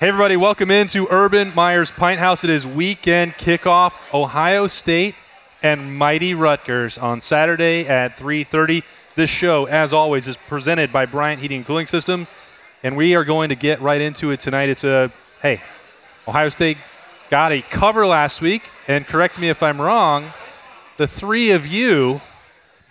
Hey everybody, welcome into Urban Meyer's Pint House. It is weekend kickoff. Ohio State and Mighty Rutgers on Saturday at 3:30. This show, as always, is presented by Bryant Heating and Cooling System, and we are going to get right into it tonight. It's a hey, Ohio State got a cover last week, and correct me if I'm wrong. The three of you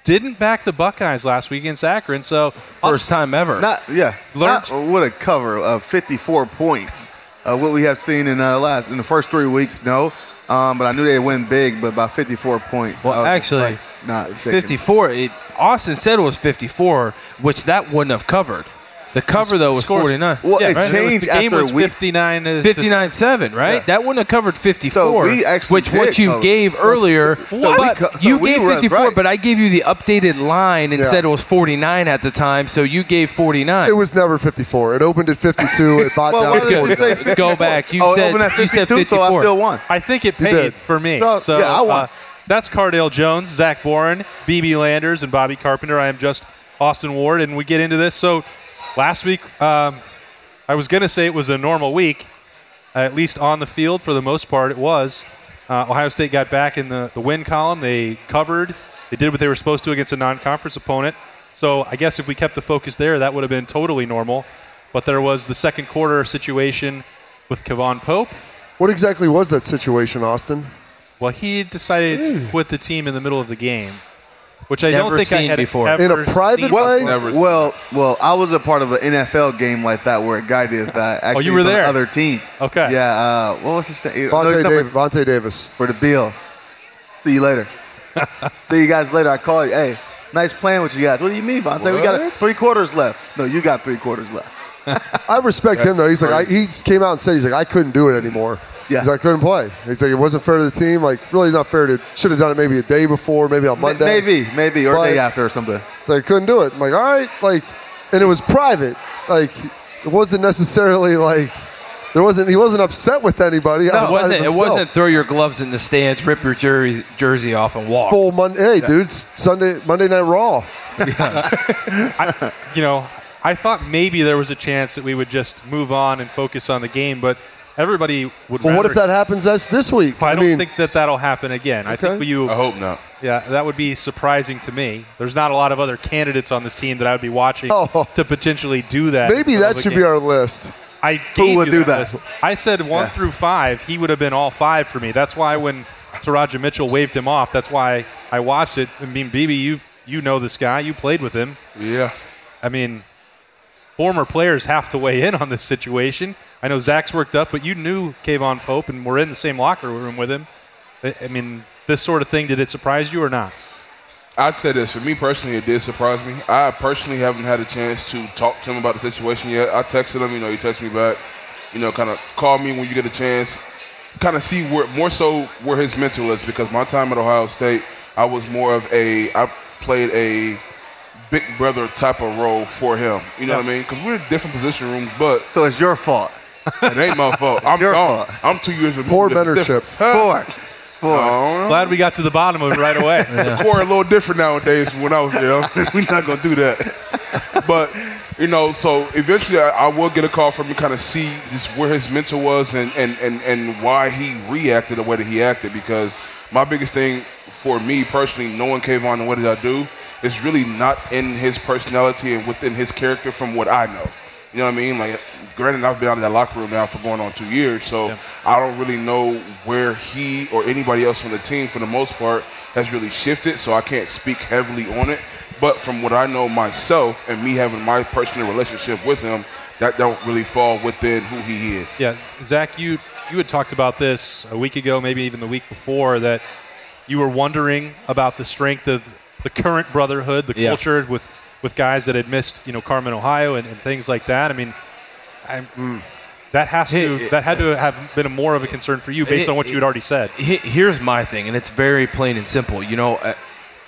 didn't back the Buckeyes last week against Akron, so First time ever. Not yeah. Learned- Not, what a cover of 54 points. Uh, what we have seen in uh, last in the first three weeks, no. Um, but I knew they'd win big, but by 54 points. Well, I was just actually, like, not 54. It, Austin said it was 54, which that wouldn't have covered. The cover, though, was Scores- 49. Well, it right? changed the game after was week. 59 to 59 7, right? Yeah. That wouldn't have covered 54, So we actually which what you cover. gave Let's- earlier. so we but co- so you gave 54, right. but I gave you the updated line and Yeah. said it was 49 at the time, so you gave 49. It was never 54. It opened at 52. It bought Well, down why to 49. Go back. You oh, said, opened at you said 52, so I still won. I think it paid for me. So, So, yeah, I won. uh, that's Cardale Jones, Zach Boren, BB Landers, and Bobby Carpenter. I am just Austin Ward, and we get into this. So last week, um, I was going to say it was a normal week, at least on the field for the most part. It was. Uh, Ohio State got back in the, the win column. They covered. They did what they were supposed to against a non-conference opponent. So I guess if we kept the focus there, that would have been totally normal. But there was the second quarter situation with Kevon Pope. What exactly was that situation, Austin? Well, he decided to quit the team in the middle of the game, which I don't think I had before. ever In a private seen way? before. Well, well, well, I was a part of an NFL game like that where a guy did that. Actually, Oh, you were from the there? Other team. Okay. Yeah. Uh, what was his name? Vontae, His number- Dav- Vontae Davis. for the Bills. See you later. See you guys later. I call you. Hey, nice playing with you guys. What do you mean, Vontae? We got three quarters left. No, you got three quarters left. I respect him though. He's like, I, he came out and said he's like, I couldn't do it anymore. Yeah. He's like, I couldn't play. He's like, it wasn't fair to the team. Like, really not fair to. Should have done it maybe a day before, maybe on Monday. Maybe, maybe, or But- day after or something. Like, couldn't do it. I'm like, all right, like, and it was private. Like, it wasn't necessarily like there wasn't. He wasn't upset with anybody. It wasn't, it wasn't throw your gloves in the stands, rip your jersey, jersey off, and walk. full Monday. Hey, dude, it's Sunday, Monday Night Raw. you know, I thought maybe there was a chance that we would just move on and focus on the game, but everybody would. Well, what if that happens this this week? I don't mean, think that that'll happen again. I think you. I hope not. Yeah, that would be surprising to me. There's not a lot of other candidates on this team that I would be watching Oh. to potentially do that. maybe that should of be our list. I gave would you do that? list. I said one Yeah. through five. He would have been all five for me. That's why when Teradja Mitchell waved him off, that's why I watched it. I mean, BB, you you know this guy. You played with him. Yeah. I mean, former players have to weigh in on this situation. I know Zach's worked up, but you knew Kayvon Pope and were in the same locker room with him. I I mean, this sort of thing, did it surprise you or not? I'd say this. For me personally, it did surprise me. I personally haven't had a chance to talk to him about the situation yet. I texted him, you know, he texted me back, you know, kind of call me when you get a chance, kind of see where, more so where his mental is because my time at Ohio State, I was more of a, I played a big brother type of role for him. You know what I mean? Because we're in different position rooms, but So it's your fault. It ain't my fault. I'm Your gone. fault. I'm two years removed. Poor It's different. mentorship. Huh? Four. Four. Oh, Glad we got to the bottom of it right away. the core a little different nowadays when I was there. We're not gonna do that. But you know, so eventually I, I will get a call from him, kind of see just where his mental was and, and, and, and why he reacted the way that he acted. Because my biggest thing for me personally, knowing Kayvon and what did I do, is really not in his personality and within his character from what I know. You know what I mean? Like, granted, I've been out of that locker room now for going on two years, so I don't really know where he or anybody else on the team, for the most part, has really shifted. So I can't speak heavily on it. But from what I know myself and me having my personal relationship with him, that don't really fall within who he is. Yeah, Zach, you you had talked about this a week ago, maybe even the week before, that you were wondering about the strength of the current brotherhood, the Yeah. culture with with guys that had missed, you know, Carmen, Ohio, and, and things like that. I mean, I'm, That has to that had to have been a more of a concern for you based on what you had already said. Here's my thing, and it's very plain and simple. You know, uh,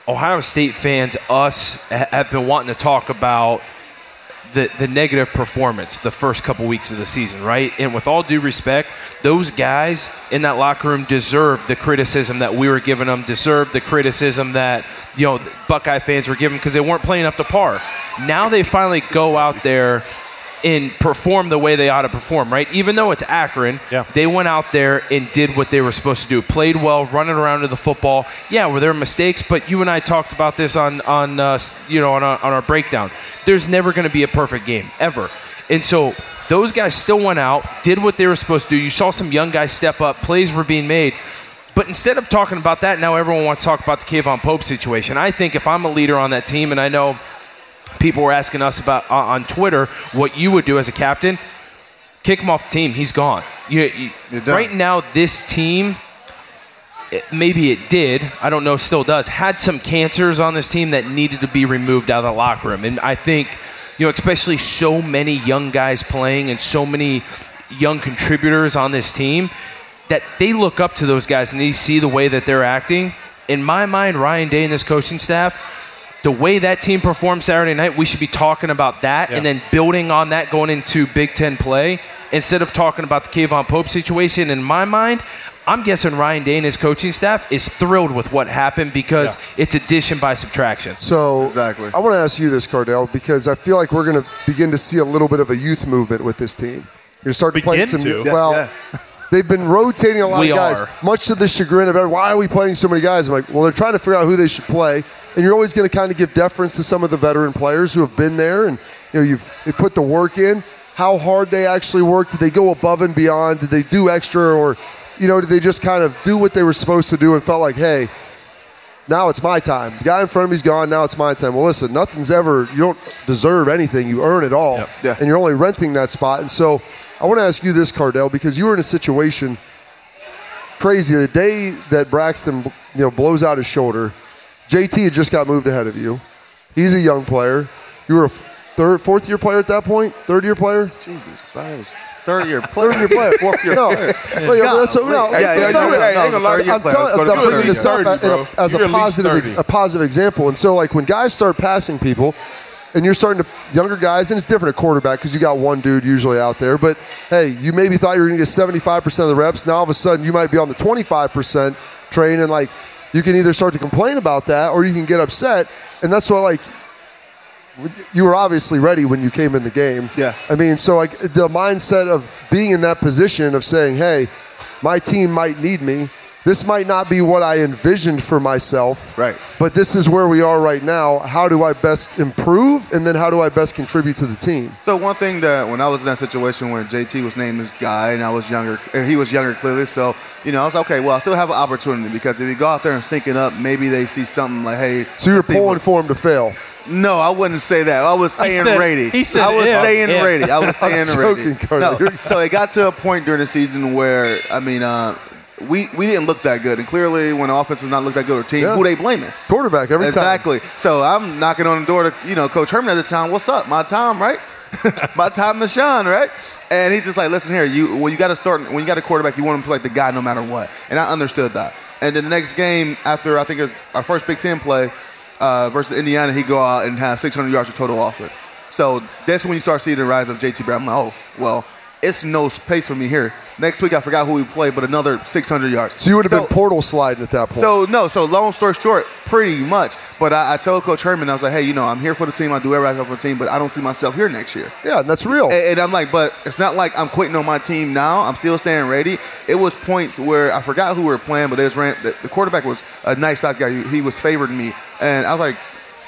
Ohio State fans, us, have been wanting to talk about the, the negative performance the first couple weeks of the season, right? And with all due respect, those guys in that locker room deserve the criticism that we were giving them, deserve the criticism that, you know, Buckeye fans were giving because they weren't playing up to par. Now they finally go out there and perform the way they ought to perform, right? Even though it's Akron, Yeah. they went out there and did what they were supposed to do. Played well, running around to the football. Yeah, were there mistakes? But you and I talked about this on on uh, you know on our, on our breakdown. There's never going to be a perfect game ever, and so those guys still went out, did what they were supposed to do. You saw some young guys step up. Plays were being made. But instead of talking about that, now everyone wants to talk about the Kayvon Pope situation. I think if I'm a leader on that team, and I know people were asking us about uh, on Twitter what you would do as a captain. Kick him off the team. He's gone. You, you- right now, this team, it- maybe it did. I don't know. Still does. Had some cancers on this team that needed to be removed out of the locker room. And I think, you know, especially so many young guys playing and so many young contributors on this team that they look up to those guys and they see the way that they're acting. In my mind, Ryan Day and this coaching staff, the way that team performed Saturday night, we should be talking about that and then building on that going into Big Ten play instead of talking about the Kayvon Pope situation. In my mind, I'm guessing Ryan Day and his coaching staff is thrilled with what happened because Yeah. it's addition by subtraction. So Exactly. I want to ask you this, Cardale, because I feel like we're going to begin to see a little bit of a youth movement with this team. You're starting to play some. to? Yeah, well, yeah. they've been rotating a lot We of guys, are. much to the chagrin of everyone. Why are we playing so many guys? I'm like, well, they're trying to figure out who they should play, and you're always going to kind of give deference to some of the veteran players who have been there, and you know, you've they put the work in. How hard they actually work? Did they go above and beyond? Did they do extra, or you know, did they just kind of do what they were supposed to do and felt like, hey, now it's my time. The guy in front of me's gone. Now it's my time. Well, listen, nothing's ever. You don't deserve anything. You earn it all, Yep. Yeah. and you're only renting that spot. And so, I want to ask you this, Cardale, because you were in a situation crazy. The day that Braxton, you know, blows out his shoulder, JT had just got moved ahead of you. He's a young player. You were a third, fourth year player at that point. Third year player. Jesus, that was third year player. Third year player. Fourth year no, player. Yeah, but that's what, no, Yeah, yeah, no, no, no, no, lie, I'm telling. I'm bringing this up 30, a- as a positive, a positive example. And so, like when guys start passing people, and you're starting to younger guys, and it's different at quarterback because you got one dude usually out there. But hey, you maybe thought you were going to get 75 percent of the reps. Now all of a sudden, you might be on the 25 percent train, and like you can either start to complain about that or you can get upset. And that's why, like, you were obviously ready when you came in the game. Yeah. I mean, so like the mindset of being in that position of saying, "Hey, my team might need me. This might not be what I envisioned for myself. Right. But this is where we are right now. How do I best improve and then how do I best contribute to the team?" So one thing that when I was in that situation where JT was named this guy and I was younger, and he was younger clearly, so you know I was like, okay. Well, I still have an opportunity because if you go out there and stink it up, maybe they see something like, hey. So you're pulling what- for him to fail. No, I wouldn't say that. I was staying said- ready. he said I was if. staying If. ready. I was staying I'm ready. joking, Carter. No. So it got to a point during the season where I mean, uh, we we didn't look that good, and clearly when offense does not look that good, or team, Yeah. who they blaming? Quarterback every time. exactly. So I'm knocking on the door to you know Coach Herman at the time. What's up? My time, right? My time to shine, right? And he's just like, listen here, you well, you got to start when you got a quarterback, you want him to play like the guy no matter what. And I understood that. And then the next game after I think it's our first Big Ten play uh, versus Indiana, he go out and have 600 yards of total offense. So that's when you start seeing the rise of JT Barrett. I'm like, oh well, it's no space for me here. Next week I forgot who we played, but another 600 yards. So you would have So- been portal sliding at that point. so no, so long story short, pretty much. But I, I told Coach Herman, I was like, hey, you know, I'm here for the team. I do everything for the team, but I don't see myself here next year. yeah, that's real. And, and I'm like, but it's not like I'm quitting on my team now. I'm still staying ready. It was points where I forgot who we were playing, but they was ran, the, the quarterback was a nice size guy. He, he was favoring me, and I was like.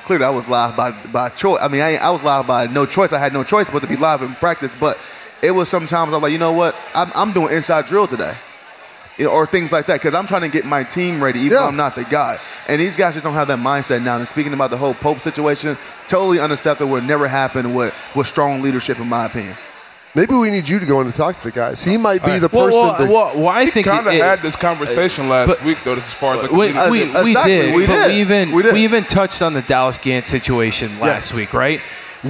Clearly, I was live by by choice. I mean, I, I was live by no choice. I had no choice but to be live in practice. But it was sometimes I was like, you know what? I'm, I'm doing inside drill today you know, or things like that, because I'm trying to get my team ready, even Yeah. though I'm not the guy. And these guys just don't have that mindset now. And speaking about the whole Pope situation, totally unacceptable. Would never happen with with strong leadership, in my opinion. Maybe we need you to go in and talk to the guys. He might be the Well, person. well, to, well, well, I think Kind of had this conversation last but- week, though, as far as like, we, we, we Exactly, did. we but did. We even We we, even touched on the Dallas Gant situation last Yes. week, right?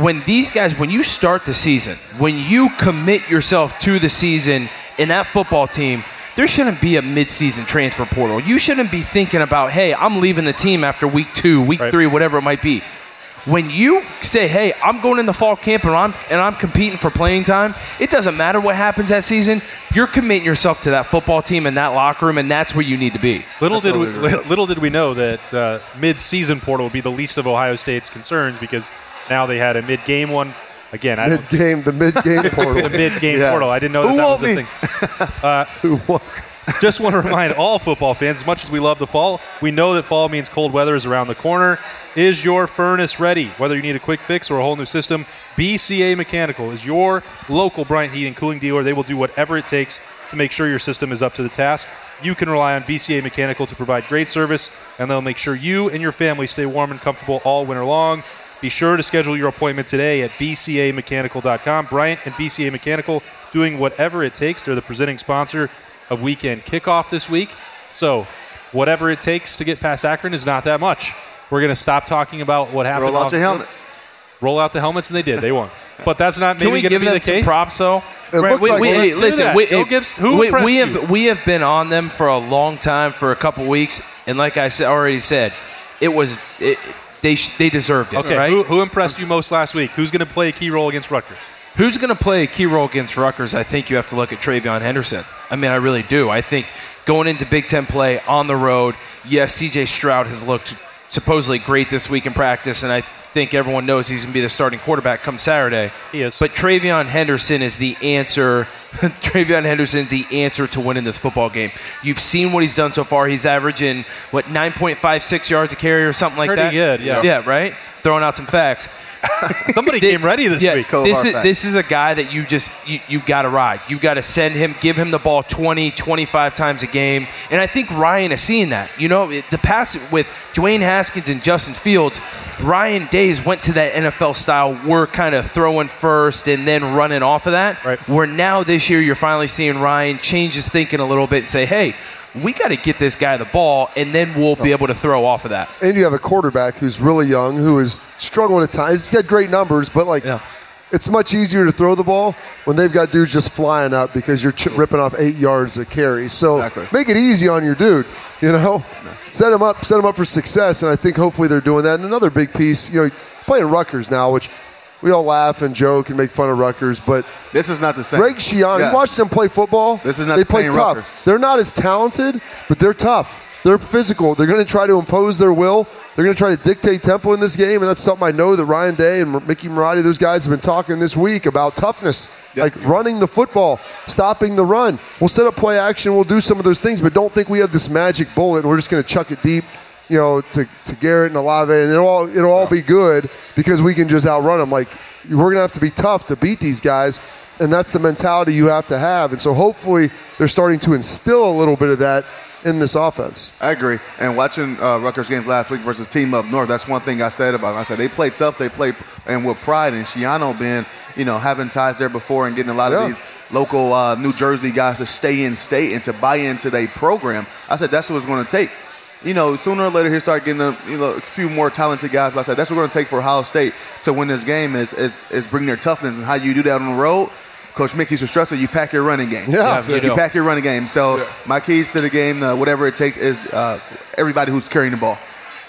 When these guys, when you start the season, when you commit yourself to the season in that football team, there shouldn't be a midseason transfer portal. You shouldn't be thinking about, hey, I'm leaving the team after week two, week Right. three, whatever it might be. When you say, hey, I'm going in the fall camp and I'm and I'm competing for playing time, it doesn't matter what happens that season. You're committing yourself to that football team and that locker room, and that's where you need to be. Little I did totally we, little did we know that uh, mid-season portal would be the least of Ohio State's concerns because now they had a mid-game one. Again, I mid-game, the mid game portal. the mid-game Yeah. portal. I didn't know that, Who that was want a me? thing. Uh, Who won? Just want to remind all football fans, as much as we love the fall, we know that fall means cold weather is around the corner. Is your furnace ready? Whether you need a quick fix or a whole new system, BCA Mechanical is your local Bryant Heat and Cooling dealer. They will do whatever it takes to make sure your system is up to the task. You can rely on BCA Mechanical to provide great service, and they'll make sure you and your family stay warm and comfortable all winter long. Be sure to schedule your appointment today at bcamechanical.com. Bryant and BCA Mechanical doing whatever it takes. They're the presenting sponsor of weekend kickoff this week. So, whatever it takes to get past Akron is not that much. We're going to stop talking about what happened. Roll out off- your helmets. Roll out the helmets, and they did. They won. But that's not Can maybe we going to give be them the some case. props though? It looked we, like we- hey, listen, we, Go hey, Gibbs, who we, impressed we you? have we have been on them for a long time, for a couple weeks, and like I said, already said, it was it, they sh- they deserved it, Okay, right? who, who impressed you most last week? Who's going to play a key role against Rutgers? Who's going to play a key role against Rutgers? I think you have to look at TreVeyon Henderson. I mean, I really do. I think going into Big Ten play on the road, yes, C.J. Stroud has looked supposedly great this week in practice, and I think everyone knows he's going to be the starting quarterback come Saturday. He is. But TreVeyon Henderson is the answer. TreVeyon Henderson's the answer to winning this football game. You've seen what he's done so far. He's averaging what 9.56 yards a carry or something like Pretty that. good, yeah. Yeah, right. Throwing out some facts. Somebody came ready this yeah, week. Cole This is, this is a guy that you just you, you got to ride. You got to send him, give him the ball 20, 25 times a game, and I think Ryan is seeing that. You know, it- the pass with Dwayne Haskins and Justin Fields, Ryan Days went to that NFL style. We're kind of throwing first and then running off of that. Right. Where now this year you're finally seeing Ryan change his thinking a little bit and say, hey. We got to get this guy the ball, and then we'll be able to throw off of that. And you have a quarterback who's really young, who is struggling at times. He's got great numbers, but like, Yeah. it's much easier to throw the ball when they've got dudes just flying up because you're ch- ripping off eight yards a carry. So Exactly. make it easy on your dude. You know, set him up, set him up for success, and I think hopefully they're doing that. And another big piece, you know, playing Rutgers now, which we all laugh and joke and make fun of Rutgers, but This is not the same. Greg Schiano, Yeah. you watch them play football. This is not they the play tough. Rutgers. They're not as talented, but they're tough. They're physical. They're going to try to impose their will. They're going to try to dictate tempo in this game, and that's something I know that Ryan Day and Mickey Marotti, those guys have been talking this week about toughness, like running the football, stopping the run. We'll set up play action. We'll do some of those things, but don't think we have this magic bullet and we're just going to chuck it deep, you know, to, to Garrett and Olave, and it'll all it'll all be good because we can just outrun them. Like we're going to have to be tough to beat these guys and that's the mentality you have to have. And so hopefully they're starting to instill a little bit of that in this offense. I agree. And watching uh, Rutgers games last week versus Team Up North, that's one thing I said about them. I said they play tough, they play and with pride. And Schiano being, you know, having ties there before and getting a lot Yeah. of these local uh, New Jersey guys to stay in state and to buy into their program. I said that's what it's going to take. You know, sooner or later he'll start getting a, you know, a few more talented guys. But I said that's what we're going to take for Ohio State to win this game is, is is bring their toughness and how you do that on the road. Coach Mickey's a stressor. You pack your running game. Yeah. Yeah, you you pack your running game. So my keys to the game, uh, whatever it takes, is uh, everybody who's carrying the ball.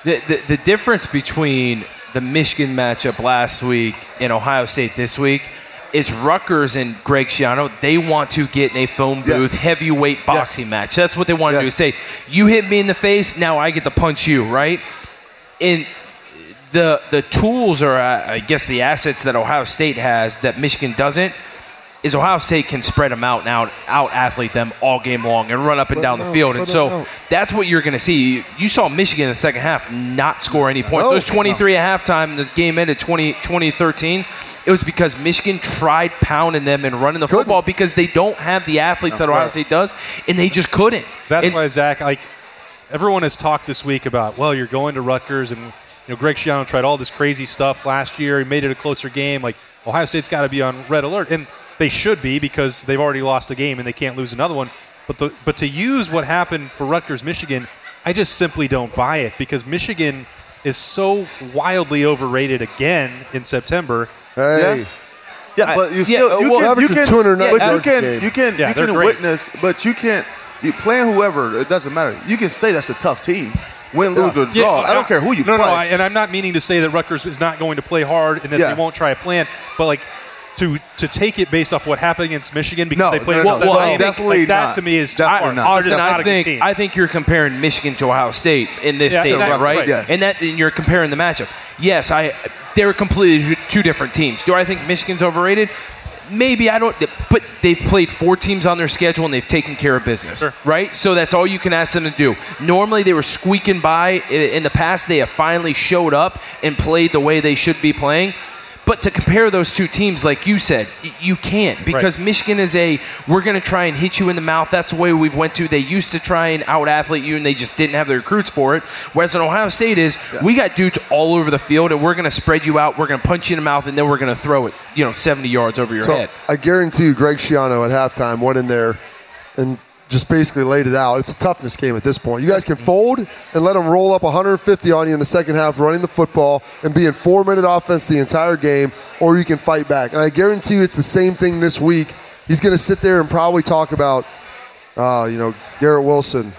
The, the, the difference between the Michigan matchup last week and Ohio State this week is Rutgers and Greg Schiano, they want to get in a phone Yes. booth heavyweight boxing Yes. match. That's what they want to do. Say, you hit me in the face, now I get to punch you, right? And the the tools or I guess the assets that Ohio State has that Michigan doesn't is Ohio State can spread them out and out out athlete them all game long and run up and down the field. And so that's what you're going to see. You saw Michigan in the second half not score any points. No. There's 23 at halftime. The game ended 20, 2013. It was because Michigan tried pounding them and running the Couldn't. football because they don't have the athletes that Ohio State does, and they just couldn't. That's And- why Zach, like everyone has talked this week about, well, you're going to Rutgers, and you know Greg Schiano tried all this crazy stuff last year. He made it a closer game. Like Ohio State's got to be on red alert, and they should be because they've already lost a game and they can't lose another one. But the but to use what happened for Rutgers, Michigan, I just simply don't buy it because Michigan is so wildly overrated again in September. Hey, Yeah, but you yeah, still you well, can, you can, 290 but you yards a can game. you can Yeah, you can great. witness, but you can't you playing whoever. It doesn't matter. You can say that's a tough team, win, lose, or Yeah, draw. I don't care who you no, play. No, I, and I'm not meaning to say that Rutgers is not going to play hard and that Yeah. they won't try a plan, but like to to take it based off what happened against Michigan because No, they played no, no, percent- well, I think, definitely like, that not. to me is Definitely I, not. Austin, Austin, not I a good think. I think you're comparing Michigan to Ohio State in this Yeah, statement, exactly, right? right, yeah. And that and you're comparing the matchup. Yes, I they're completely two different teams. Do I think Michigan's overrated? Maybe I don't, but they've played four teams on their schedule and they've taken care of business, Sure. right? So that's all you can ask them to do. Normally they were squeaking by. In the past, they have finally showed up and played the way they should be playing. But to compare those two teams, like you said, you can't because Michigan is a we're going to try and hit you in the mouth. That's the way we've went to. They used to try and out athlete you, and they just didn't have the recruits for it. Whereas in Ohio State is we got dudes all over the field, and we're going to spread you out. We're going to punch you in the mouth, and then we're going to throw it, you know, 70 yards over your So head. I guarantee you, Greg Schiano at halftime went in there and just basically laid it out. It's a toughness game at this point. You guys can fold and let them roll up 150 on you in the second half, running the football and be in four-minute offense the entire game, or you can fight back. And I guarantee you, it's the same thing this week. He's going to sit there and probably talk about, uh, you know, Garrett Wilson,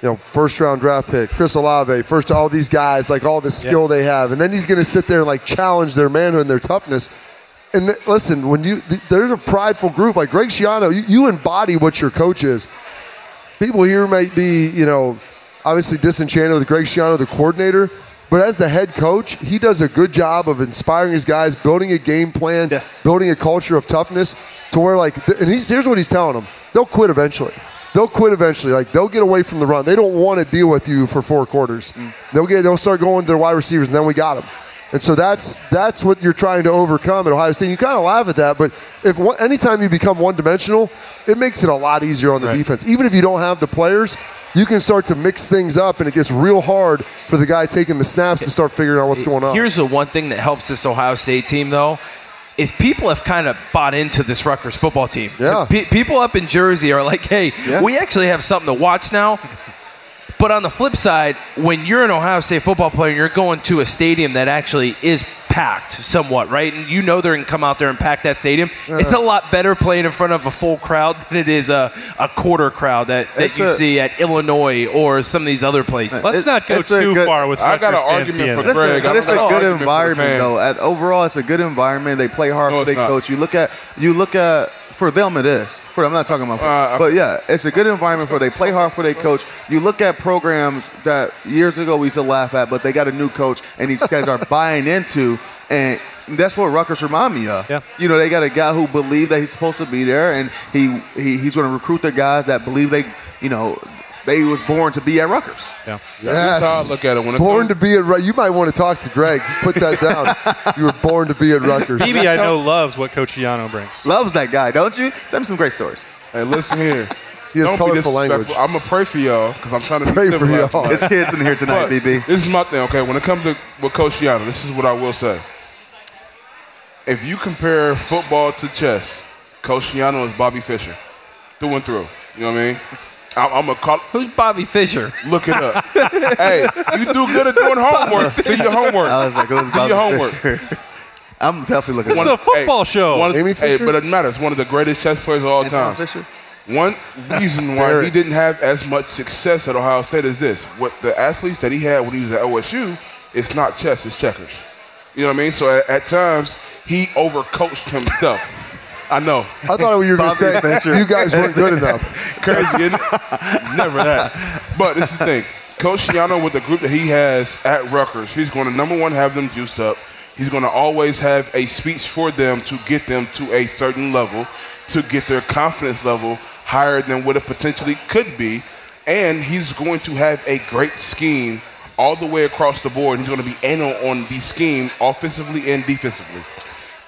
you know, first round draft pick, Chris Olave, first all these guys, like all the skill they have, and then he's going to sit there and like challenge their manhood and their toughness. And th- listen, when you th- there's a prideful group like Greg Schiano, you, you embody what your coach is. People here might be, you know, obviously disenchanted with Greg Schiano, the coordinator, but as the head coach, he does a good job of inspiring his guys, building a game plan, Yes. building a culture of toughness to where like, and he's, here's what he's telling them: they'll quit eventually. They'll quit eventually. Like they'll get away from the run. They don't want to deal with you for four quarters. Mm. They'll get. They'll start going to their wide receivers, and then we got them. And so that's that's what you're trying to overcome at Ohio State. You kind of laugh at that, but if one, anytime you become one dimensional, it makes it a lot easier on the defense. Even if you don't have the players, you can start to mix things up, and it gets real hard for the guy taking the snaps to start figuring out what's going on. Here's the one thing that helps this Ohio State team, though, is people have kind of bought into this Rutgers football team. Yeah. Pe- people up in Jersey are like, hey, Yeah. we actually have something to watch now. But on the flip side, when you're an Ohio State football player, and you're going to a stadium that actually is packed somewhat, right? And you know they're going to come out there and pack that stadium. Uh-huh. It's a lot better playing in front of a full crowd than it is a, a quarter crowd that, that It's you a- see at Illinois or some of these other places. Let's It- not go it's too good- far with I got an argument for there. Greg. Listen, I but it's a good know. Argument for the environment though. At, overall, it's a good environment. They play hard No, for it's their not. coach. You look at you look at for them it is. For I'm not talking about, Uh, but yeah, it's a good environment for they play hard for their coach. You look at programs that years ago we used to laugh at, but they got a new coach and these guys are buying into, and that's what Rutgers remind me of. Yeah. You know, they got a guy who believe that he's supposed to be there, and he, he he's going to recruit the guys that believe they, you know, they was born to be at Rutgers. Yeah. yes. That's how I look at it. When it born comes- to be at Ru- you might want to talk to Greg. Put that down. you were born to be at Rutgers. BB, I know, loves what Coach Schiano brings. Loves that guy, don't you? Tell me some great stories. Hey, listen here. He has Don't be colorful language. I'm gonna pray for y'all because I'm trying to be Pray for y'all. tonight. It's kids in here tonight, But BB. This is my thing, okay? When it comes to with Coach Schiano, this is what I will say. If you compare football to chess, Coach Schiano is Bobby Fischer, through and through. You know what I mean? I'm, I'm gonna call, Who's Bobby Fischer? look it up. hey, you do good at doing homework. Do your homework. I was like, it was do your homework. I'm definitely looking This at is a football Hey, show. One of, Amy hey, but it matters. One of the greatest chess players of all Antoine time. Fischer. One reason why he didn't have as much success at Ohio State is this: what the athletes that he had when he was at OSU, it's not chess, it's checkers. You know what I mean? So at, at times he overcoached himself. I know, I thought you were going to Bobby say you guys weren't good enough. crazy, isn't it? Never that. But this is the thing: Coach Schiano with the group that he has at Rutgers, he's going to number one have them juiced up. He's going to always have a speech for them to get them to a certain level, to get their confidence level higher than what it potentially could be. And he's going to have a great scheme all the way across the board. He's going to be anal on the scheme offensively and defensively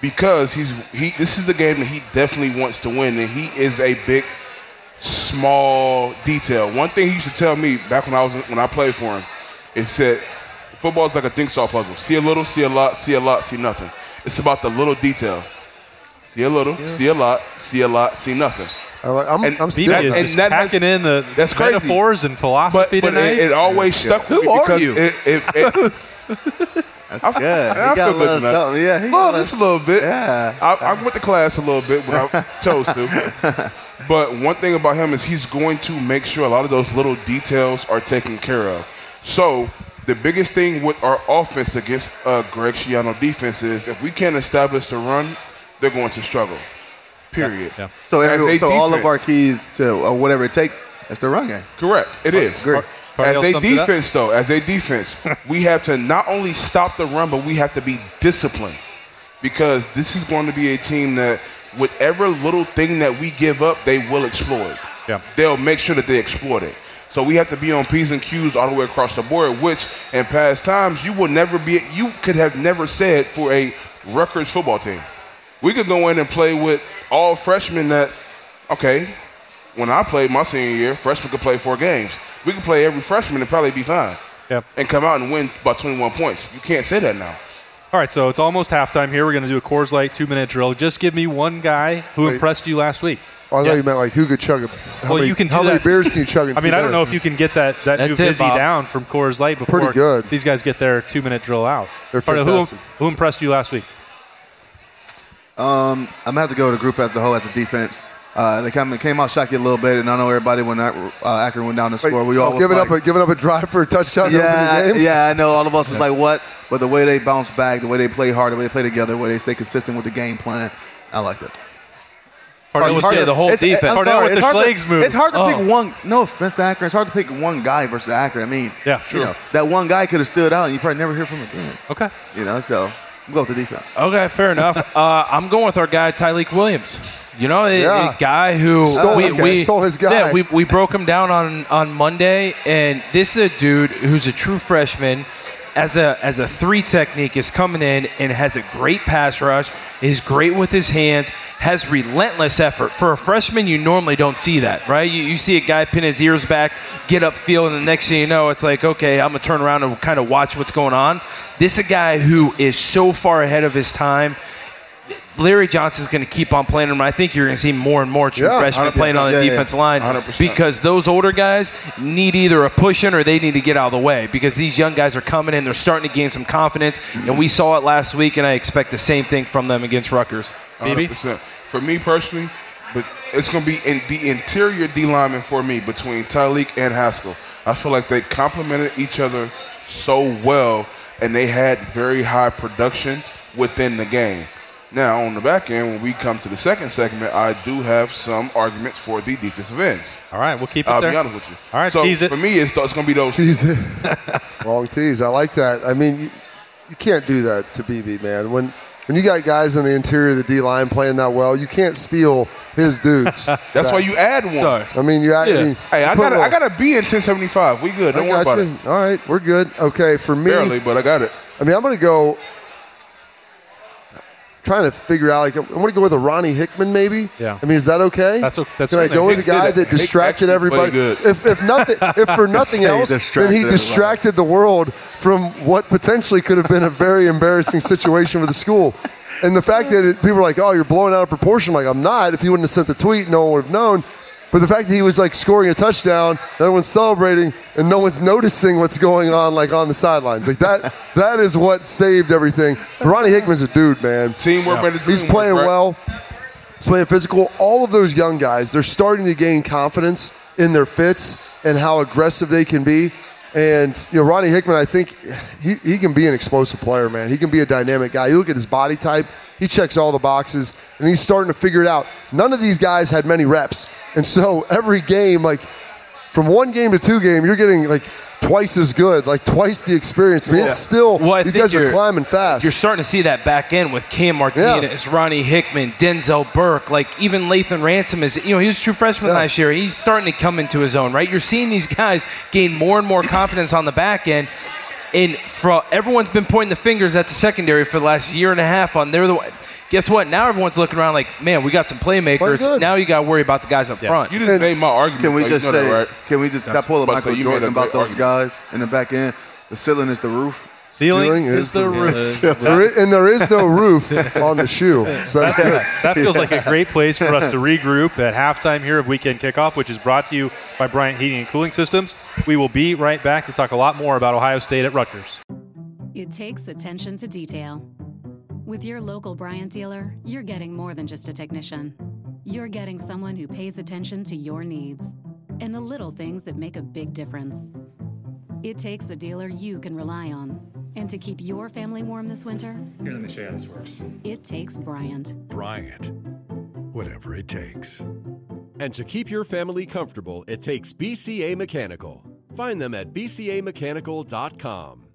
because he's he. This is the game that he definitely wants to win, and he is a big, small detail. One thing he used to tell me back when I was when I played for him, it said, "Football is like a jigsaw puzzle. See a little, see a lot, see a lot, see nothing. It's about the little detail. See a little, see a lot, see a lot, see nothing." I'm, like, I'm, And I'm still that- is and just that has- packing in the that's crazy. metaphors and philosophy but tonight. it, it always stuck with Who me are because you? It, it, it, That's good. He I got feel a little something. Yeah, he Well, got a- just a little bit. Yeah. I, I went to class a little bit when I chose to. But one thing about him is he's going to make sure a lot of those little details are taken care of. So the biggest thing with our offense against uh, Greg Schiano defense is if we can't establish the run, they're going to struggle. Period. Yeah. So, every, a so all of our keys to or whatever it takes, that's the run game. Correct. It is. Great. As a sums it up. defense, though, as a defense, we have to not only stop the run, but we have to be disciplined because this is going to be a team that, whatever little thing that we give up, they will exploit. Yeah. They'll make sure that they exploit it. So we have to be on P's and Q's all the way across the board, which in past times you would never be, you could have never said for a Rutgers football team. We could go in and play with all freshmen that, okay, when I played my senior year, freshmen could play four games. We could play every freshman and probably be fine. Yep. And come out and win by 21 points. You can't say that now. All right, so it's almost halftime here. We're going to do a Coors Light two minute drill. Just give me one guy who Wait. impressed you last week. Oh, I Yeah. thought you meant like who could chug a. How Well, many, you can do How many beers can you chug? In I mean, two I don't know if you can get that, that new That's it, busy Bob. down from Coors Light before Pretty good. these guys get their two minute drill out. They're Pardo, who, fantastic. who impressed you last week? Um, I'm gonna have to go to the group as a whole as a defense. Uh, they came, came out shocky a little bit, and I know everybody when that, uh, Akron went down to score, we oh, all was giving like, up a giving up a drive for a touchdown to yeah, open the game. yeah, I know. All of us was like, what? But the way they bounce back, the way they play hard, the way they play together, the way they stay consistent with the game plan, I liked it. Pardo, was hard yeah, to- the whole It's- defense. I'm Pardo sorry, with it's the hard to- move. It's hard to Oh. pick one. No offense to Akron. It's hard to pick one guy versus Akron. I mean, Yeah, you know, that one guy could have stood out, and you probably never hear from him again. Okay. You know, so we'll go with the defense. Okay, fair enough. Uh, I'm going with our guy Tyleik Williams. You know, a, Yeah. a guy who Stole we, his- we stole his guy. Yeah, we, we broke him down on on Monday, and this is a dude who's a true freshman. As a as a three technique is coming in and has a great pass rush, is great with his hands, has relentless effort. For a freshman, you normally don't see that, right? You, you see a guy pin his ears back, get upfield, and the next thing you know, it's like, okay, I'm gonna turn around and kind of watch what's going on. This is a guy who is so far ahead of his time. Larry Johnson's going to keep on playing him. I think you're going to see more and more true Yeah, freshmen 100%. playing on the Yeah, yeah. defensive line 100%. because those older guys need either a push in or they need to get out of the way because these young guys are coming in. They're starting to gain some confidence, and we saw it last week, and I expect the same thing from them against Rutgers. BB? 100%. For me personally, but it's going to be in the interior D lineman for me between Tyleik and Haskell. I feel like they complemented each other so well, and they had very high production within the game. Now, on the back end, when we come to the second segment, I do have some arguments for the defensive ends. All right, we'll keep it I'll there. be honest with you. All right, so tease it. for me, it's, it's going to be those. Tease it. Long tease. I like that. I mean, you, you can't do that to BB, man. When when you got guys in the interior of the D line playing that well, you can't steal his dudes. That's why you add one. Sorry. I mean, you. add. Yeah. mean, Hey, I you put got a I little- got to be in 1075. We good. Don't I worry about you. it. All right, we're good. Okay, for me, Barely, but I got it. I mean, I'm going to go. Trying to figure out, like, I'm going to go with a Ronnie Hickman, maybe. Yeah. I mean, is that okay? That's okay. that's Can I go with the guy that distracted everybody? If if nothing, if for nothing else, then he distracted the world from what potentially could have been a very embarrassing situation for the school. And the fact that it, people are like, "Oh, you're blowing out of proportion," like I'm not. If he wouldn't have sent the tweet, no one would have known. But the fact that he was like scoring a touchdown, and everyone's celebrating, and no one's noticing what's going on, like on the sidelines, like that. that is what saved everything. Ronnie Hickman's a dude, man. Teamwork made the dream He's work, playing right? well. He's playing physical. All of those young guys, they're starting to gain confidence in their fits and how aggressive they can be. And you know, Ronnie Hickman, I think he, he can be an explosive player, man. He can be a dynamic guy. You look at his body type; he checks all the boxes, and he's starting to figure it out. None of these guys had many reps, and so every game, like from one game to two game, you're getting like twice as good, like twice the experience. I mean, it's still Well, I these guys are climbing fast. You're starting to see that back end with Cam Martinez, Ronnie Hickman, Denzel Burke, like even Lathan Ransom is, you know, he was a true freshman Yeah. last year. He's starting to come into his own, right? You're seeing these guys gain more and more confidence on the back end. And for, everyone's been pointing the fingers at the secondary for the last year and a half on they're the Guess what? Now everyone's looking around like, man, we got some playmakers. Now you got to worry about the guys up front. You just And- made my argument. Can we like, just you know say? that, right? Can we just That's- that pull up but Michael so you made Jordan about great those argument. guys in the back end? The ceiling is the roof. Ceiling, Ceiling is, is the the roof. There is, and there is no roof on the shoe, so that's good. That feels like a great place for us to regroup at halftime here of weekend kickoff, which is brought to you by Bryant Heating and Cooling Systems. We will be right back to talk a lot more about Ohio State at Rutgers. It takes attention to detail. With your local Bryant dealer, you're getting more than just a technician. You're getting someone who pays attention to your needs and the little things that make a big difference. It takes a dealer you can rely on. And to keep your family warm this winter, Here, let me show you how this works. it takes Bryant. Bryant. Whatever it takes. And to keep your family comfortable, it takes BCA Mechanical. Find them at bcamechanical.com.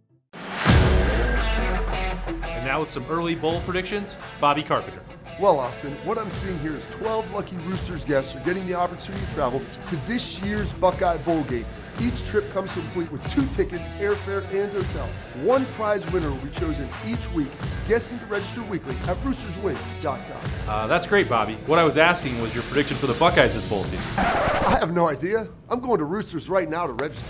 And now with some early bowl predictions, Bobby Carpenter. Well, Austin, what I'm seeing here is 12 lucky Roosters guests are getting the opportunity to travel to this year's Buckeye Bowl game. Each trip comes complete with two tickets, airfare, and hotel. One prize winner will be chosen each week. Guessing to register weekly at roosterswings.com. Uh, that's great, Bobby. What I was asking was your prediction for the Buckeyes this bowl season. I have no idea. I'm going to Roosters right now to register.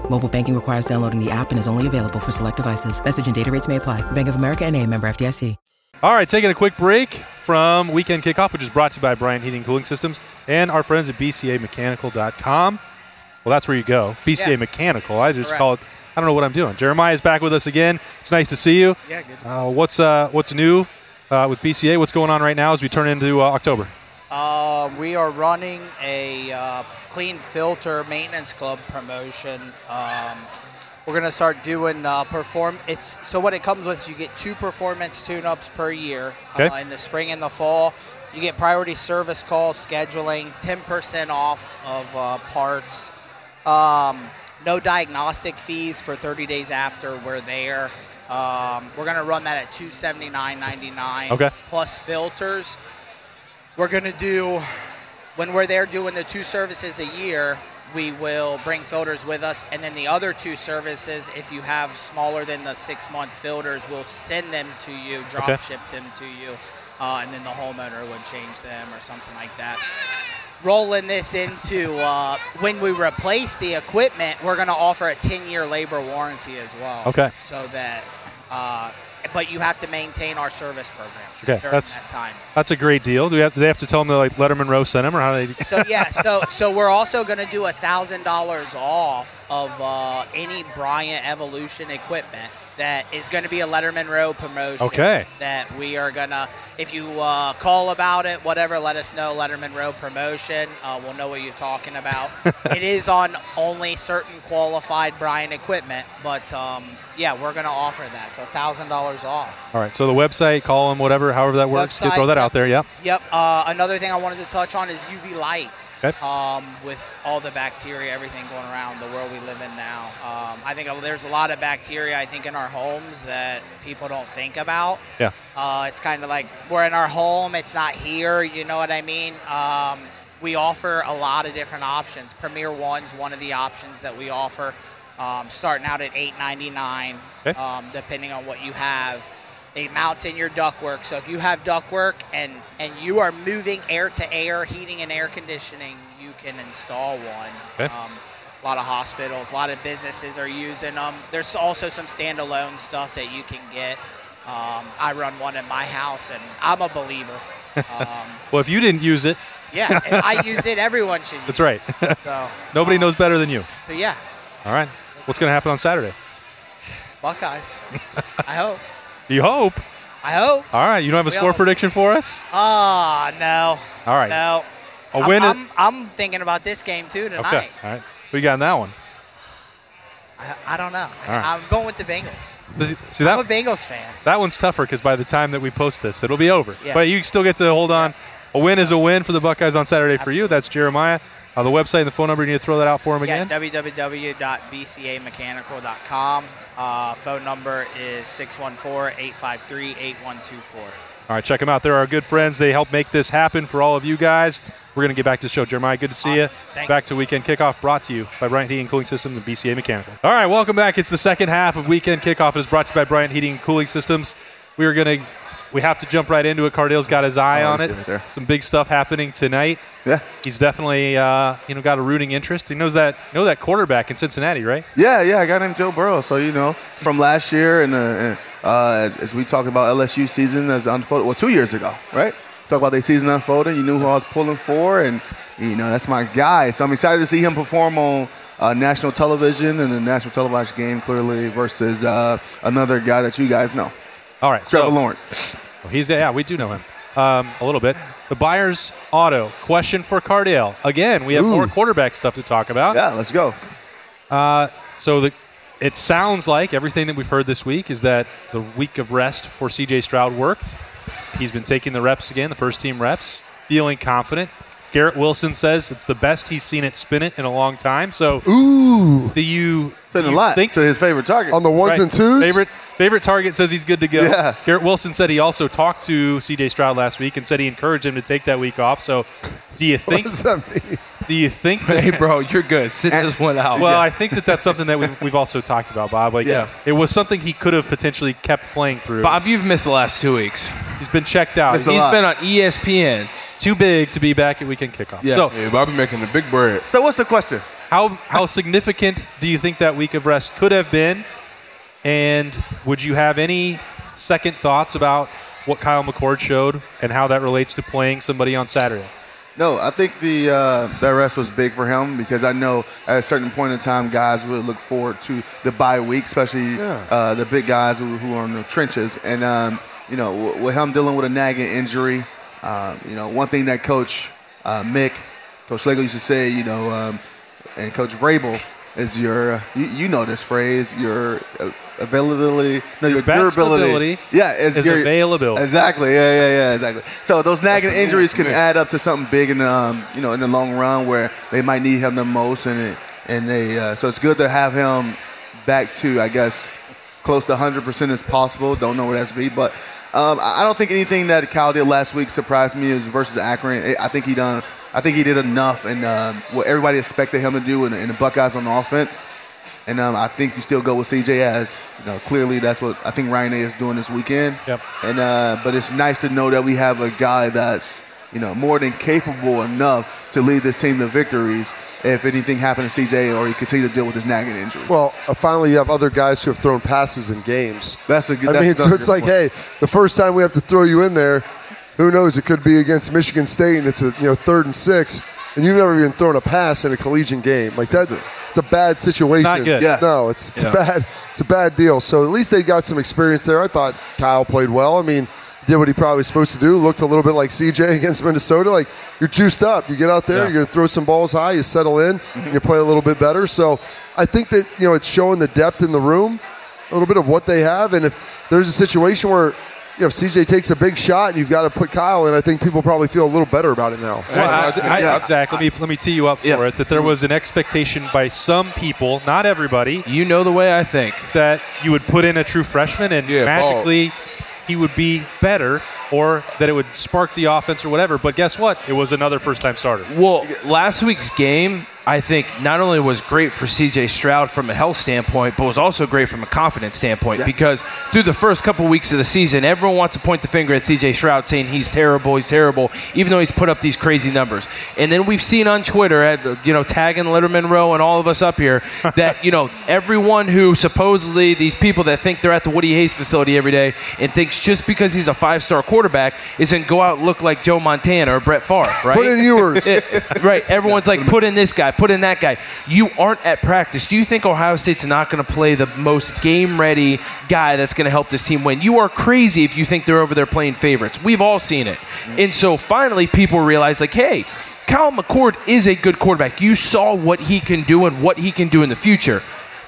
Mobile banking requires downloading the app and is only available for select devices. Message and data rates may apply. Bank of America and a member FDIC. All right, taking a quick break from Weekend Kickoff, which is brought to you by Bryant Heating and Cooling Systems and our friends at BCAMechanical.com. Well, that's where you go. BCA Yeah. Mechanical. I just Correct. call it. I don't know what I'm doing. Jeremiah is back with us again. It's nice to see you. Yeah, good to see Uh, what's uh, what's new uh, with BCA? What's going on right now as we turn into uh, October? Uh, we are running a uh, clean filter maintenance club promotion. Um, we're gonna start doing uh, perform. It's so what it comes with. is You get two performance tune-ups per year Okay. uh, in the spring and the fall. You get priority service calls, scheduling, 10% off of uh, parts. Um, no diagnostic fees for 30 days after we're there. Um, we're gonna run that at 279.99 Okay. plus filters. We're going to do, when we're there doing the two services a year, we will bring filters with us. And then the other two services, if you have smaller than the six month filters, we'll send them to you, drop Okay. ship them to you. Uh, and then the homeowner would change them or something like that. Rolling this into uh, when we replace the equipment, we're going to offer a 10 year labor warranty as well. Okay. So that, uh, but you have to maintain our service program Okay, during that's that time. that's a great deal. Do we have? Do they have to tell them like Letterman Row sent them, or how do they? So yeah, so so we're also going to do a thousand dollars off of uh, any Bryant Evolution equipment that is going to be a Letterman Row promotion. Okay. That we are gonna, if you uh, call about it, whatever, let us know. Letterman Row promotion. Uh, we'll know what you're talking about. it is on only certain qualified Bryant equipment, but um, yeah, we're going to offer that. So thousand dollars off. All right. So the website, call them, whatever, however that works. Website, throw that yep. out there. Yep. Yep. Uh, another thing I wanted to touch on is UV lights. Okay. Um, with all the bacteria, everything going around the world we live in now, um, I think there's a lot of bacteria. I think in our homes that people don't think about. Yeah. Uh, it's kind of like we're in our home. It's not here. You know what I mean? Um, we offer a lot of different options. Premier One's one of the options that we offer, um, starting out at $8.99, Okay. um, depending on what you have. It mounts in your ductwork. So if you have ductwork and and you are moving air to air, heating and air conditioning, you can install one. Okay. Um, a lot of hospitals, a lot of businesses are using them. There's also some standalone stuff that you can get. Um, I run one in my house, and I'm a believer. Um, Well, if you didn't use it, yeah, if I use it. Everyone should. Use that's right. It. So Nobody um, knows better than you. So yeah, All right. What's going to happen on Saturday? Buckeyes. I hope. You hope. I hope. All right. You don't have a We score all- prediction for us? Ah, no. All right. No. A I'm, win. I'm, I'm thinking about this game too tonight. okay. All right. What you got in that one? I, I don't know. Right. I'm going with the Bengals. See I'm a Bengals fan. that one's tougher because by the time that we post this, it'll be over. Yeah. But you still get to hold on. A win is a win for the Buckeyes on Saturday for you. That's Jeremiah. Uh, the website and the phone number. You need to throw that out for him again? Yeah, again. www.bcamechanical.com. Uh, phone number is 614-853-8124. All right, check them out. They're our good friends. They help make this happen for all of you guys. We're going to get back to the show. Jeremiah, good to see you. Thank back to Weekend Kickoff, brought to you by Bryant Heating and Cooling Systems and BCA Mechanical. All right, welcome back. It's the second half of Weekend Kickoff. It is brought to you by Bryant Heating and Cooling Systems. We are going to we have to jump right into it. Cardale's got his eye Oh, on it. right. Some big stuff happening tonight. Yeah. He's definitely uh, you know got a rooting interest. He knows that know that quarterback in Cincinnati, right? Yeah, yeah, a guy named Joe Burrow. So you know, from last year and, uh, and uh, as, as we talked about LSU season as unfolded, well, two years ago, right? Talk about their season unfolding. You knew who I was pulling for, and you know that's my guy. So I'm excited to see him perform on uh, national television and a national televised game, clearly versus uh, another guy that you guys know, All right, Trevor so Lawrence. he's yeah, we do know him um, a little bit. The Buyers Auto question for Cardale. Again, we have more quarterback stuff to talk about. Yeah, let's go. Uh, so the, it sounds like everything that we've heard this week is that the week of rest for C.J. Stroud worked. He's been taking the reps again, the first team reps, feeling confident. Garrett Wilson says it's the best he's seen it spin it in a long time. So, Ooh, do you, Saying do a you lot think to his favorite target. on the ones right, and twos. favorite favorite target says he's good to go? Yeah. Garrett Wilson said he also talked to C.J. Stroud last week and said he encouraged him to take that week off. So, do you What think? does that mean? do you think? that- Hey, bro, you're good. Sit this one out. Well, I think that that's something that we've, we've also talked about, Bob. Like, Yes. it was something he could have potentially kept playing through. Bob, you've missed the last two weeks. He's been checked out. Missed a He's He's lot. been on ESPN. too big to be back at weekend kickoff. Yeah. So, Yeah, Bobby making the big bread. So what's the question? how how significant do you think that week of rest could have been? And would you have any second thoughts about what Kyle McCord showed and how that relates to playing somebody on Saturday? No, I think the uh, that rest was big for him because I know at a certain point in time, guys would look forward to the bye week, especially Yeah. uh, the big guys who, who are in the trenches. And um, you know, with him dealing with a nagging injury, um, you know, one thing that Coach uh, Mick, Coach Schlegel used to say, you know, um, and Coach Vrabel is your, uh, you, you know this phrase, your uh, availability, no, your, best durability. ability yeah, is, is your- availability. Exactly. Yeah, yeah, yeah. Exactly. So those nagging injuries can add up to something big in the, um, you know in the long run where they might need him the most, and it, and they uh, so it's good to have him back to I guess close to 100 percent as possible. Don't know where that's be, but um, I don't think anything that Cal did last week surprised me as versus Akron. I think he done. I think he did enough, and um, what everybody expected him to do in, in the Buckeyes on offense. And um, I think you still go with CJ as you know. Clearly, that's what I think Ryan Day is doing this weekend. Yep. And uh, but it's nice to know that we have a guy that's you know more than capable enough to lead this team to victories. If anything happened to CJ or he continue to deal with his nagging injury. Well, uh, finally, you have other guys who have thrown passes in games. That's a good. I mean, so it's like, point. hey, the first time we have to throw you in there, who knows? It could be against Michigan State, and it's a you know third and six, and you've never even thrown a pass in a collegiate game. Like that, it's a bad situation. Not good. Yeah. No, it's it's Yeah. a bad it's a bad deal. So at least they got some experience there. I thought Kyle played well. I mean, did what he probably was supposed to do. Looked a little bit like CJ against Minnesota. Like you're juiced up. You get out there, Yeah. you're gonna throw some balls high. You settle in, mm-hmm. and you play a little bit better. So I think that you know it's showing the depth in the room, a little bit of what they have, and if there's a situation where. You know, if CJ takes a big shot and you've got to put Kyle in, I think people probably feel a little better about it now. Well, I, I, Yeah. Zach, let me let me tee you up for Yeah. it. That there was an expectation by some people, not everybody, You know the way I think. that you would put in a true freshman and Yeah, magically he would be better, or that it would spark the offense or whatever. But guess what? It was another first-time starter. Well, last week's game, I think, not only was great for CJ Stroud from a health standpoint, but was also great from a confidence standpoint because through the first couple weeks of the season, everyone wants to point the finger at CJ Stroud saying he's terrible, he's terrible, even though he's put up these crazy numbers. And then we've seen on Twitter, at, you know, tagging Letterman Row and all of us up here, that, you know, everyone who supposedly, these people that think they're at the Woody Hayes facility every day and thinks just because he's a five star quarterback isn't go out and look like Joe Montana or Brett Favre, right? Put in yours. It- right. Everyone's like, put in this guy, put in that guy. You aren't at practice. Do you think Ohio State's not going to play the most game ready guy that's going to help this team win? You are crazy if you think they're over there playing favorites. We've all seen it. Mm-hmm. And so finally, people realize, like, hey, Kyle McCord is a good quarterback. You saw what he can do and what he can do in the future.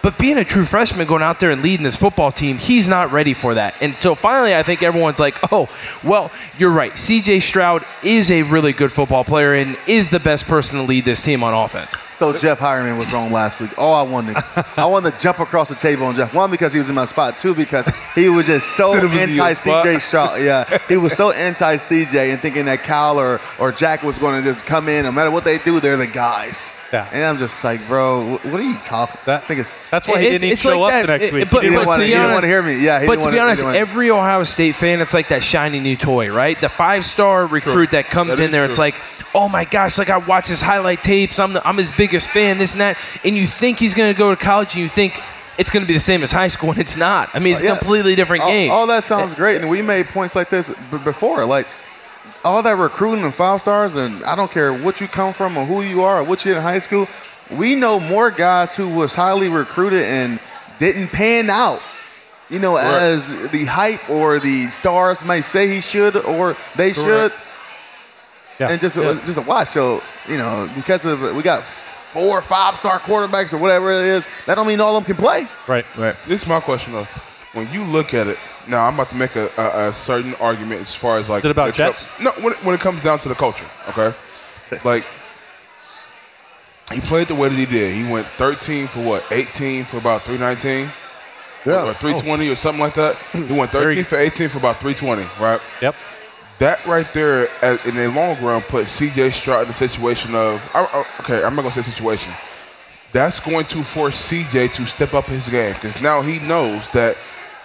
But being a true freshman going out there and leading this football team, he's not ready for that. And so finally, I think everyone's like, oh, well, you're right. CJ Stroud is a really good football player and is the best person to lead this team on offense. So Jeff Hireman was wrong last week. Oh, I wanted, to, I wanted to jump across the table on Jeff. One because he was in my spot. Two because he was just so Sit him in your anti spot. CJ Stroud. Yeah, he was so anti CJ and thinking that Kyle or, or Jack was going to just come in. No matter what they do, they're the guys. Yeah. And I'm just like, bro, what are you talking? That- I think it's That's why he didn't even show like up the that. next It- week. but- he didn't but want to to. be didn't honest- want to hear me. Yeah, he but didn't to wanna- be honest, wanna- every Ohio State fan, it's like that shiny new toy, right? The five-star recruit that comes That in is there, it's like, oh my gosh, like I watch his highlight tapes. I'm the, I'm his biggest fan. This and that, and you think he's going to go to college, and you think it's going to be the same as high school, and it's not. I mean, it's a Yeah. completely different all, game. All that sounds eh, great, and we made points like this b- before. Like all that recruiting and five stars, and I don't care what you come from or who you are or what you did in high school. We know more guys who was highly recruited and didn't pan out. You know, as the hype or the stars may say he should or they should, Yeah. and just a, just a watch. So you know, because of we got four or five star quarterbacks or whatever it is, that don't mean all of them can play. Right. right. This is my question though. When you look at it, now I'm about to make a, a, a certain argument as far as like. Is it about the tro- Jets? No, when it, when it comes down to the culture, okay. Like he played the way that he did. He went 13 for what? 18 for about 319. Yeah. Or 320 or something like that. He went 13 Very- for 18 for about 320, right? Yep. That right there, as- in the long run, put C.J. Stroud in the situation of I, I- okay. I'm not gonna say situation. That's going to force C.J. to step up his game because now he knows that.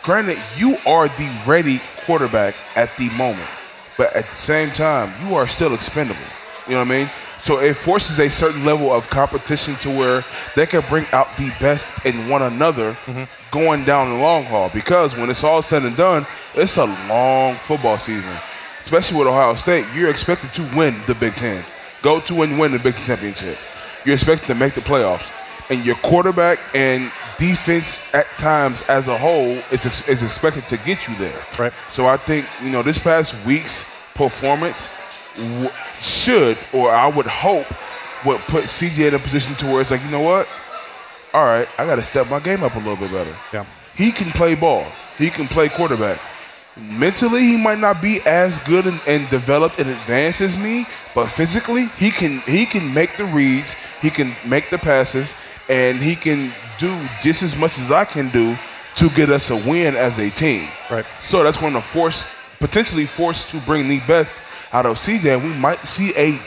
Granted, you are the ready quarterback at the moment, but at the same time, you are still expendable. You know what I mean? So it forces a certain level of competition to where they can bring out the best in one another mm-hmm. going down the long haul. Because when it's all said and done, it's a long football season. Especially with Ohio State, you're expected to win the Big Ten, go to and win the Big Ten championship. You're expected to make the playoffs, and your quarterback and defense at times as a whole is, is expected to get you there. Right. So I think you know this past week's performance w- should, or I would hope, would put CJ in a position to where it's like, you know what? All right, I got to step my game up a little bit better. Yeah. He can play ball. He can play quarterback. Mentally, he might not be as good and, and developed and advanced as me, but physically, he can he can make the reads, he can make the passes, and he can do just as much as I can do to get us a win as a team. Right. So that's going to force potentially force to bring the best out of CJ, and we might see a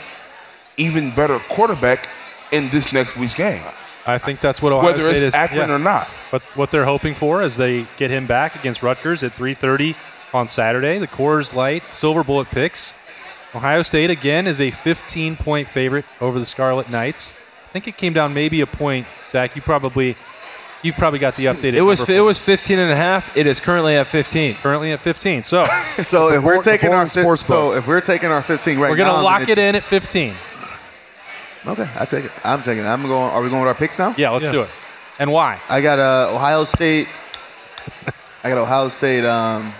even better quarterback in this next week's game, I think that's what Ohio whether State it's is. Akron yeah. or not. But what they're hoping for is they get him back against Rutgers at 3:30 on Saturday. The Coors Light Silver Bullet picks. Ohio State again is a 15-point favorite over the Scarlet Knights. I think it came down maybe a point. Zach, you probably you've probably got the updated. It was number it was 15 and a half. It is currently at 15. currently at 15. So So if we're taking our fif- Sports so if we're taking our 15 right now. we're gonna then lock it in at 15. Okay, I take it. I'm taking it. I'm going. Are we going with our picks now? Yeah, let's Yeah. do it. And why? I got uh, Ohio State. I got Ohio State. Um,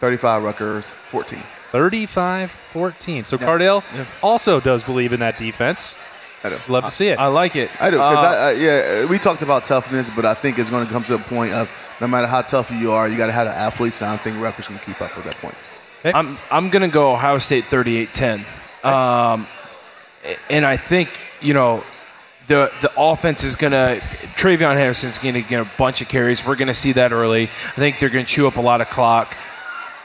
35 Rutgers 14. 35-14. So Cardale also does believe in that defense. I do. Love to see it. I like it. I do Uh, I, I, yeah, we talked about toughness, but I think it's going to come to a point of no matter how tough you are, you got to have an athlete. and I don't think Rutgers can keep up with that point. I'm I'm gonna go Ohio State 38-10. Um, and I think you know the the offense is gonna TreVeyon Henderson's gonna get a bunch of carries. We're gonna see that early. I think they're gonna chew up a lot of clock.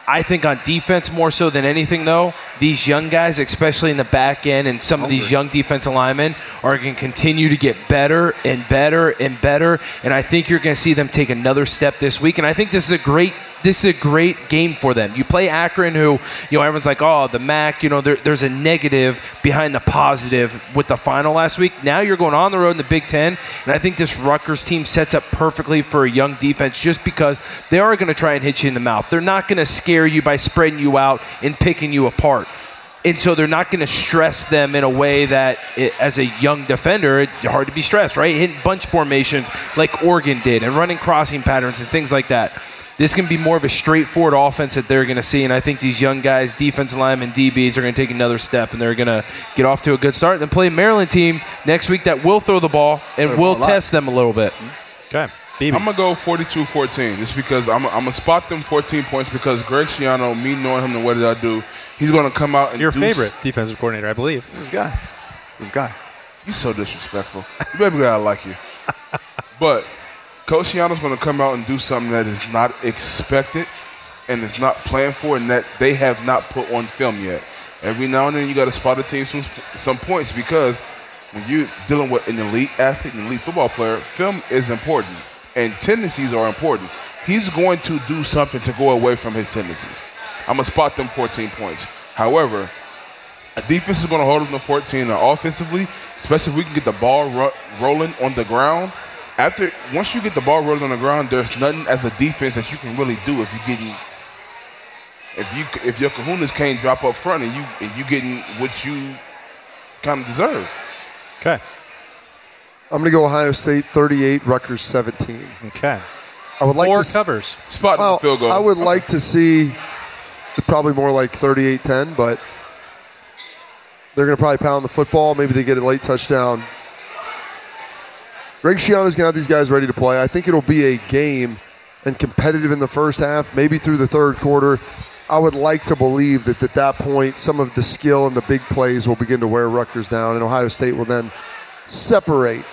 I think on defense more so than anything though, these young guys, especially in the back end, and some of these young defensive linemen are going to continue to get better and better and better. And I think you're going to see them take another step this week. And I think this is a great this is a great game for them. You play Akron, who you know everyone's like, oh, the MAC. You know, there, there's a negative behind the positive with the final last week. Now you're going on the road in the Big Ten, and I think this Rutgers team sets up perfectly for a young defense, just because they are going to try and hit you in the mouth. They're not going to scare you by spreading you out and picking you apart. And so they're not going to stress them in a way that, it, as a young defender, it's hard to be stressed, right? Hitting bunch formations like Oregon did and running crossing patterns and things like that. This can be more of a straightforward offense that they're going to see. And I think these young guys, defensive linemen, DBs, are going to take another step and they're going to get off to a good start. And then play a Maryland team next week that will throw the ball and throw will ball a lot. test them a little bit. Okay. BB. I'm gonna go 42-14, just because I'm, I'm gonna spot them 14 points because Greg Schiano, me knowing him the what did I do, he's gonna come out and Your favorite s- defensive coordinator, I believe. This guy, this guy. You're so disrespectful. You baby girl, I like you. But Coach Schiano's going to come out and do something that is not expected and is not planned for and that they have not put on film yet. Every now and then you got to spot a team some, some points because when you're dealing with an elite athlete, an elite football player, film is important and tendencies are important. He's going to do something to go away from his tendencies. I'm going to spot them 14 points. However, a defense is going to hold them to 14 and offensively, especially if we can get the ball ro- rolling on the ground. After once you get the ball rolling on the ground, there's nothing as a defense that you can really do if you're getting if you if your kahunas can't drop up front and you and you getting what you kind of deserve. Okay. I'm going to go Ohio State 38, Rutgers 17. Okay. I would like Four to s- covers. Spot Well, the field goal. I would like to see probably more like 38-10, but they're going to probably pound the football. Maybe they get a late touchdown. Greg Schiano's going to have these guys ready to play. I think it'll be a game and competitive in the first half, maybe through the third quarter. I would like to believe that at that point, some of the skill and the big plays will begin to wear Rutgers down, and Ohio State will then separate.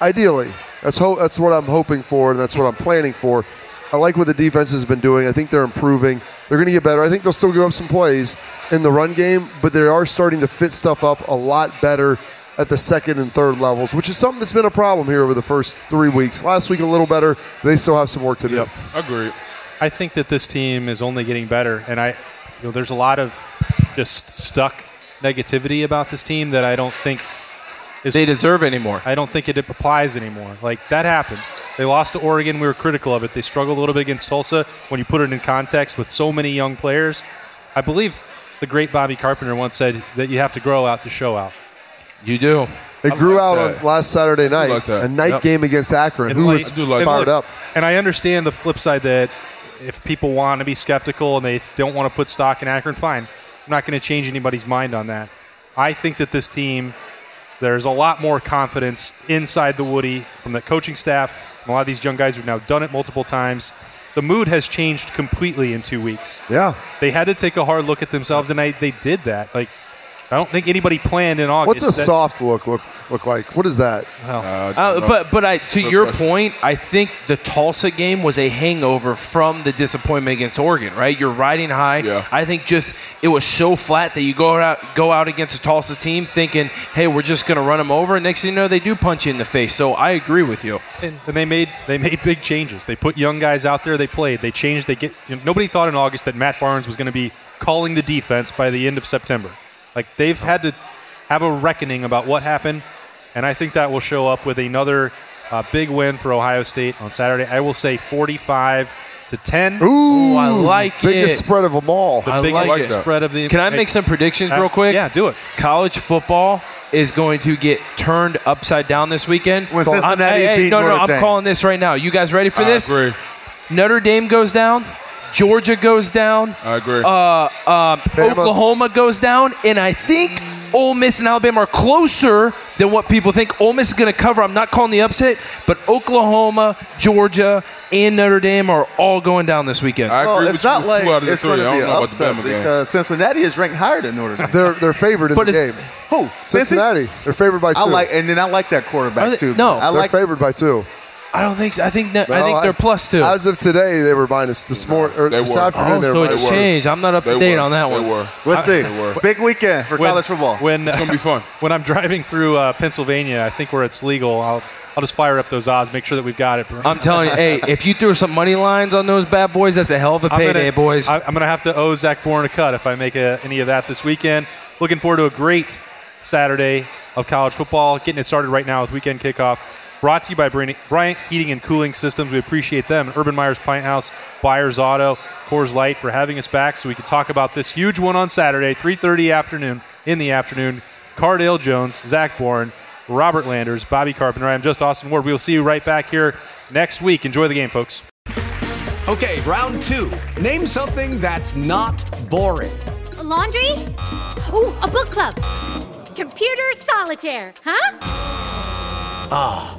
Ideally, that's ho- that's what I'm hoping for, and that's what I'm planning for. I like what the defense has been doing. I think they're improving. They're going to get better. I think they'll still give up some plays in the run game, but they are starting to fit stuff up a lot better at the second and third levels, which is something that's been a problem here over the first three weeks. Last week a little better. They still have some work to do. Yep. agree. I think that this team is only getting better, and I, you know, there's a lot of just stuck negativity about this team that I don't think is they deserve anymore. I don't think it applies anymore. Like that happened. They lost to Oregon. We were critical of it. They struggled a little bit against Tulsa. When you put it in context with so many young players, I believe the great Bobby Carpenter once said that you have to grow out to show out. You do. It I grew like out that. on last Saturday night, like a night Yep. game against Akron. And Who like- was I do like and fired look, up? And I understand the flip side that if people want to be skeptical and they don't want to put stock in Akron, fine. I'm not going to change anybody's mind on that. I think that this team, there's a lot more confidence inside the Woody from the coaching staff. A lot of these young guys who've now done it multiple times. The mood has changed completely in two weeks. Yeah. They had to take a hard look at themselves, and I, they did that. Like, I don't think anybody planned in August. What's a that- soft look look look like? What is that? Well, Uh, but but I, to your question. point, I think the Tulsa game was a hangover from the disappointment against Oregon. Right, you're riding high. Yeah. I think just it was so flat that you go out go out against a Tulsa team thinking, hey, we're just going to run them over. And next thing you know, they do punch you in the face. So I agree with you. And, and they made they made big changes. They put young guys out there. They played. They changed. They get. You know, nobody thought in August that Matt Barnes was going to be calling the defense by the end of September. Like they've had to have a reckoning about what happened, and I think that will show up with another uh, big win for Ohio State on Saturday. I will say 45 to 10. Ooh, I like biggest it. Biggest spread of them all. the I biggest like that. spread of the. Can I make some predictions Uh, real quick? Yeah, do it. College football is going to get turned upside down this weekend. When I'm- Cincinnati hey, hey, beat no, no, Notre I'm Dame. calling this right now. You guys ready for I this? agree. Notre Dame goes down. Georgia goes down. I agree. Uh, um, Oklahoma goes down, and I think Ole Miss and Alabama are closer than what people think. Ole Miss is going to cover. I'm not calling the upset, but Oklahoma, Georgia, and Notre Dame are all going down this weekend. I Well, agree it's with not with like two out of the it's three. going to I be don't an know about the upset Bama game. because Cincinnati is ranked higher than Notre Dame. They're they're favored in But the game. Who? Cincinnati. They're favored by two. I like, and then I like that quarterback they- too. no, I they're like. favored by two. I don't think. So. I think. That, I No, think they're plus two. As of today, they were minus this morning or They this were. afternoon. oh, they so were it's minus. were. changed. I'm not up to They date were. on that They one. were. Let's see. They were. Big weekend for When- college football. When It's gonna be fun. when I'm driving through uh, Pennsylvania, I think where it's legal, I'll I'll just fire up those odds, make sure that we've got it. I'm telling you, hey, if you threw some money lines on those bad boys, that's a hell of a I'm payday, gonna, boys. I, I'm going to have to owe Zach Bourne a cut if I make a, any of that this weekend. Looking forward to a great Saturday of college football. Getting it started right now with weekend kickoff. Brought to you by Bryant Bryant Heating and Cooling Systems. We appreciate them. Urban Meyer's Pint House, Buyers Auto, Coors Light for having us back so we can talk about this huge one on Saturday, 3:30 afternoon in the afternoon. Cardale Jones, Zach Bourne, Robert Landers, Bobby Carpenter. I'm just Austin Ward. We will see you right back here next week. Enjoy the game, folks. Okay, round two. Name something that's not boring. A laundry? Ooh, a book club. Computer solitaire, huh? Ah,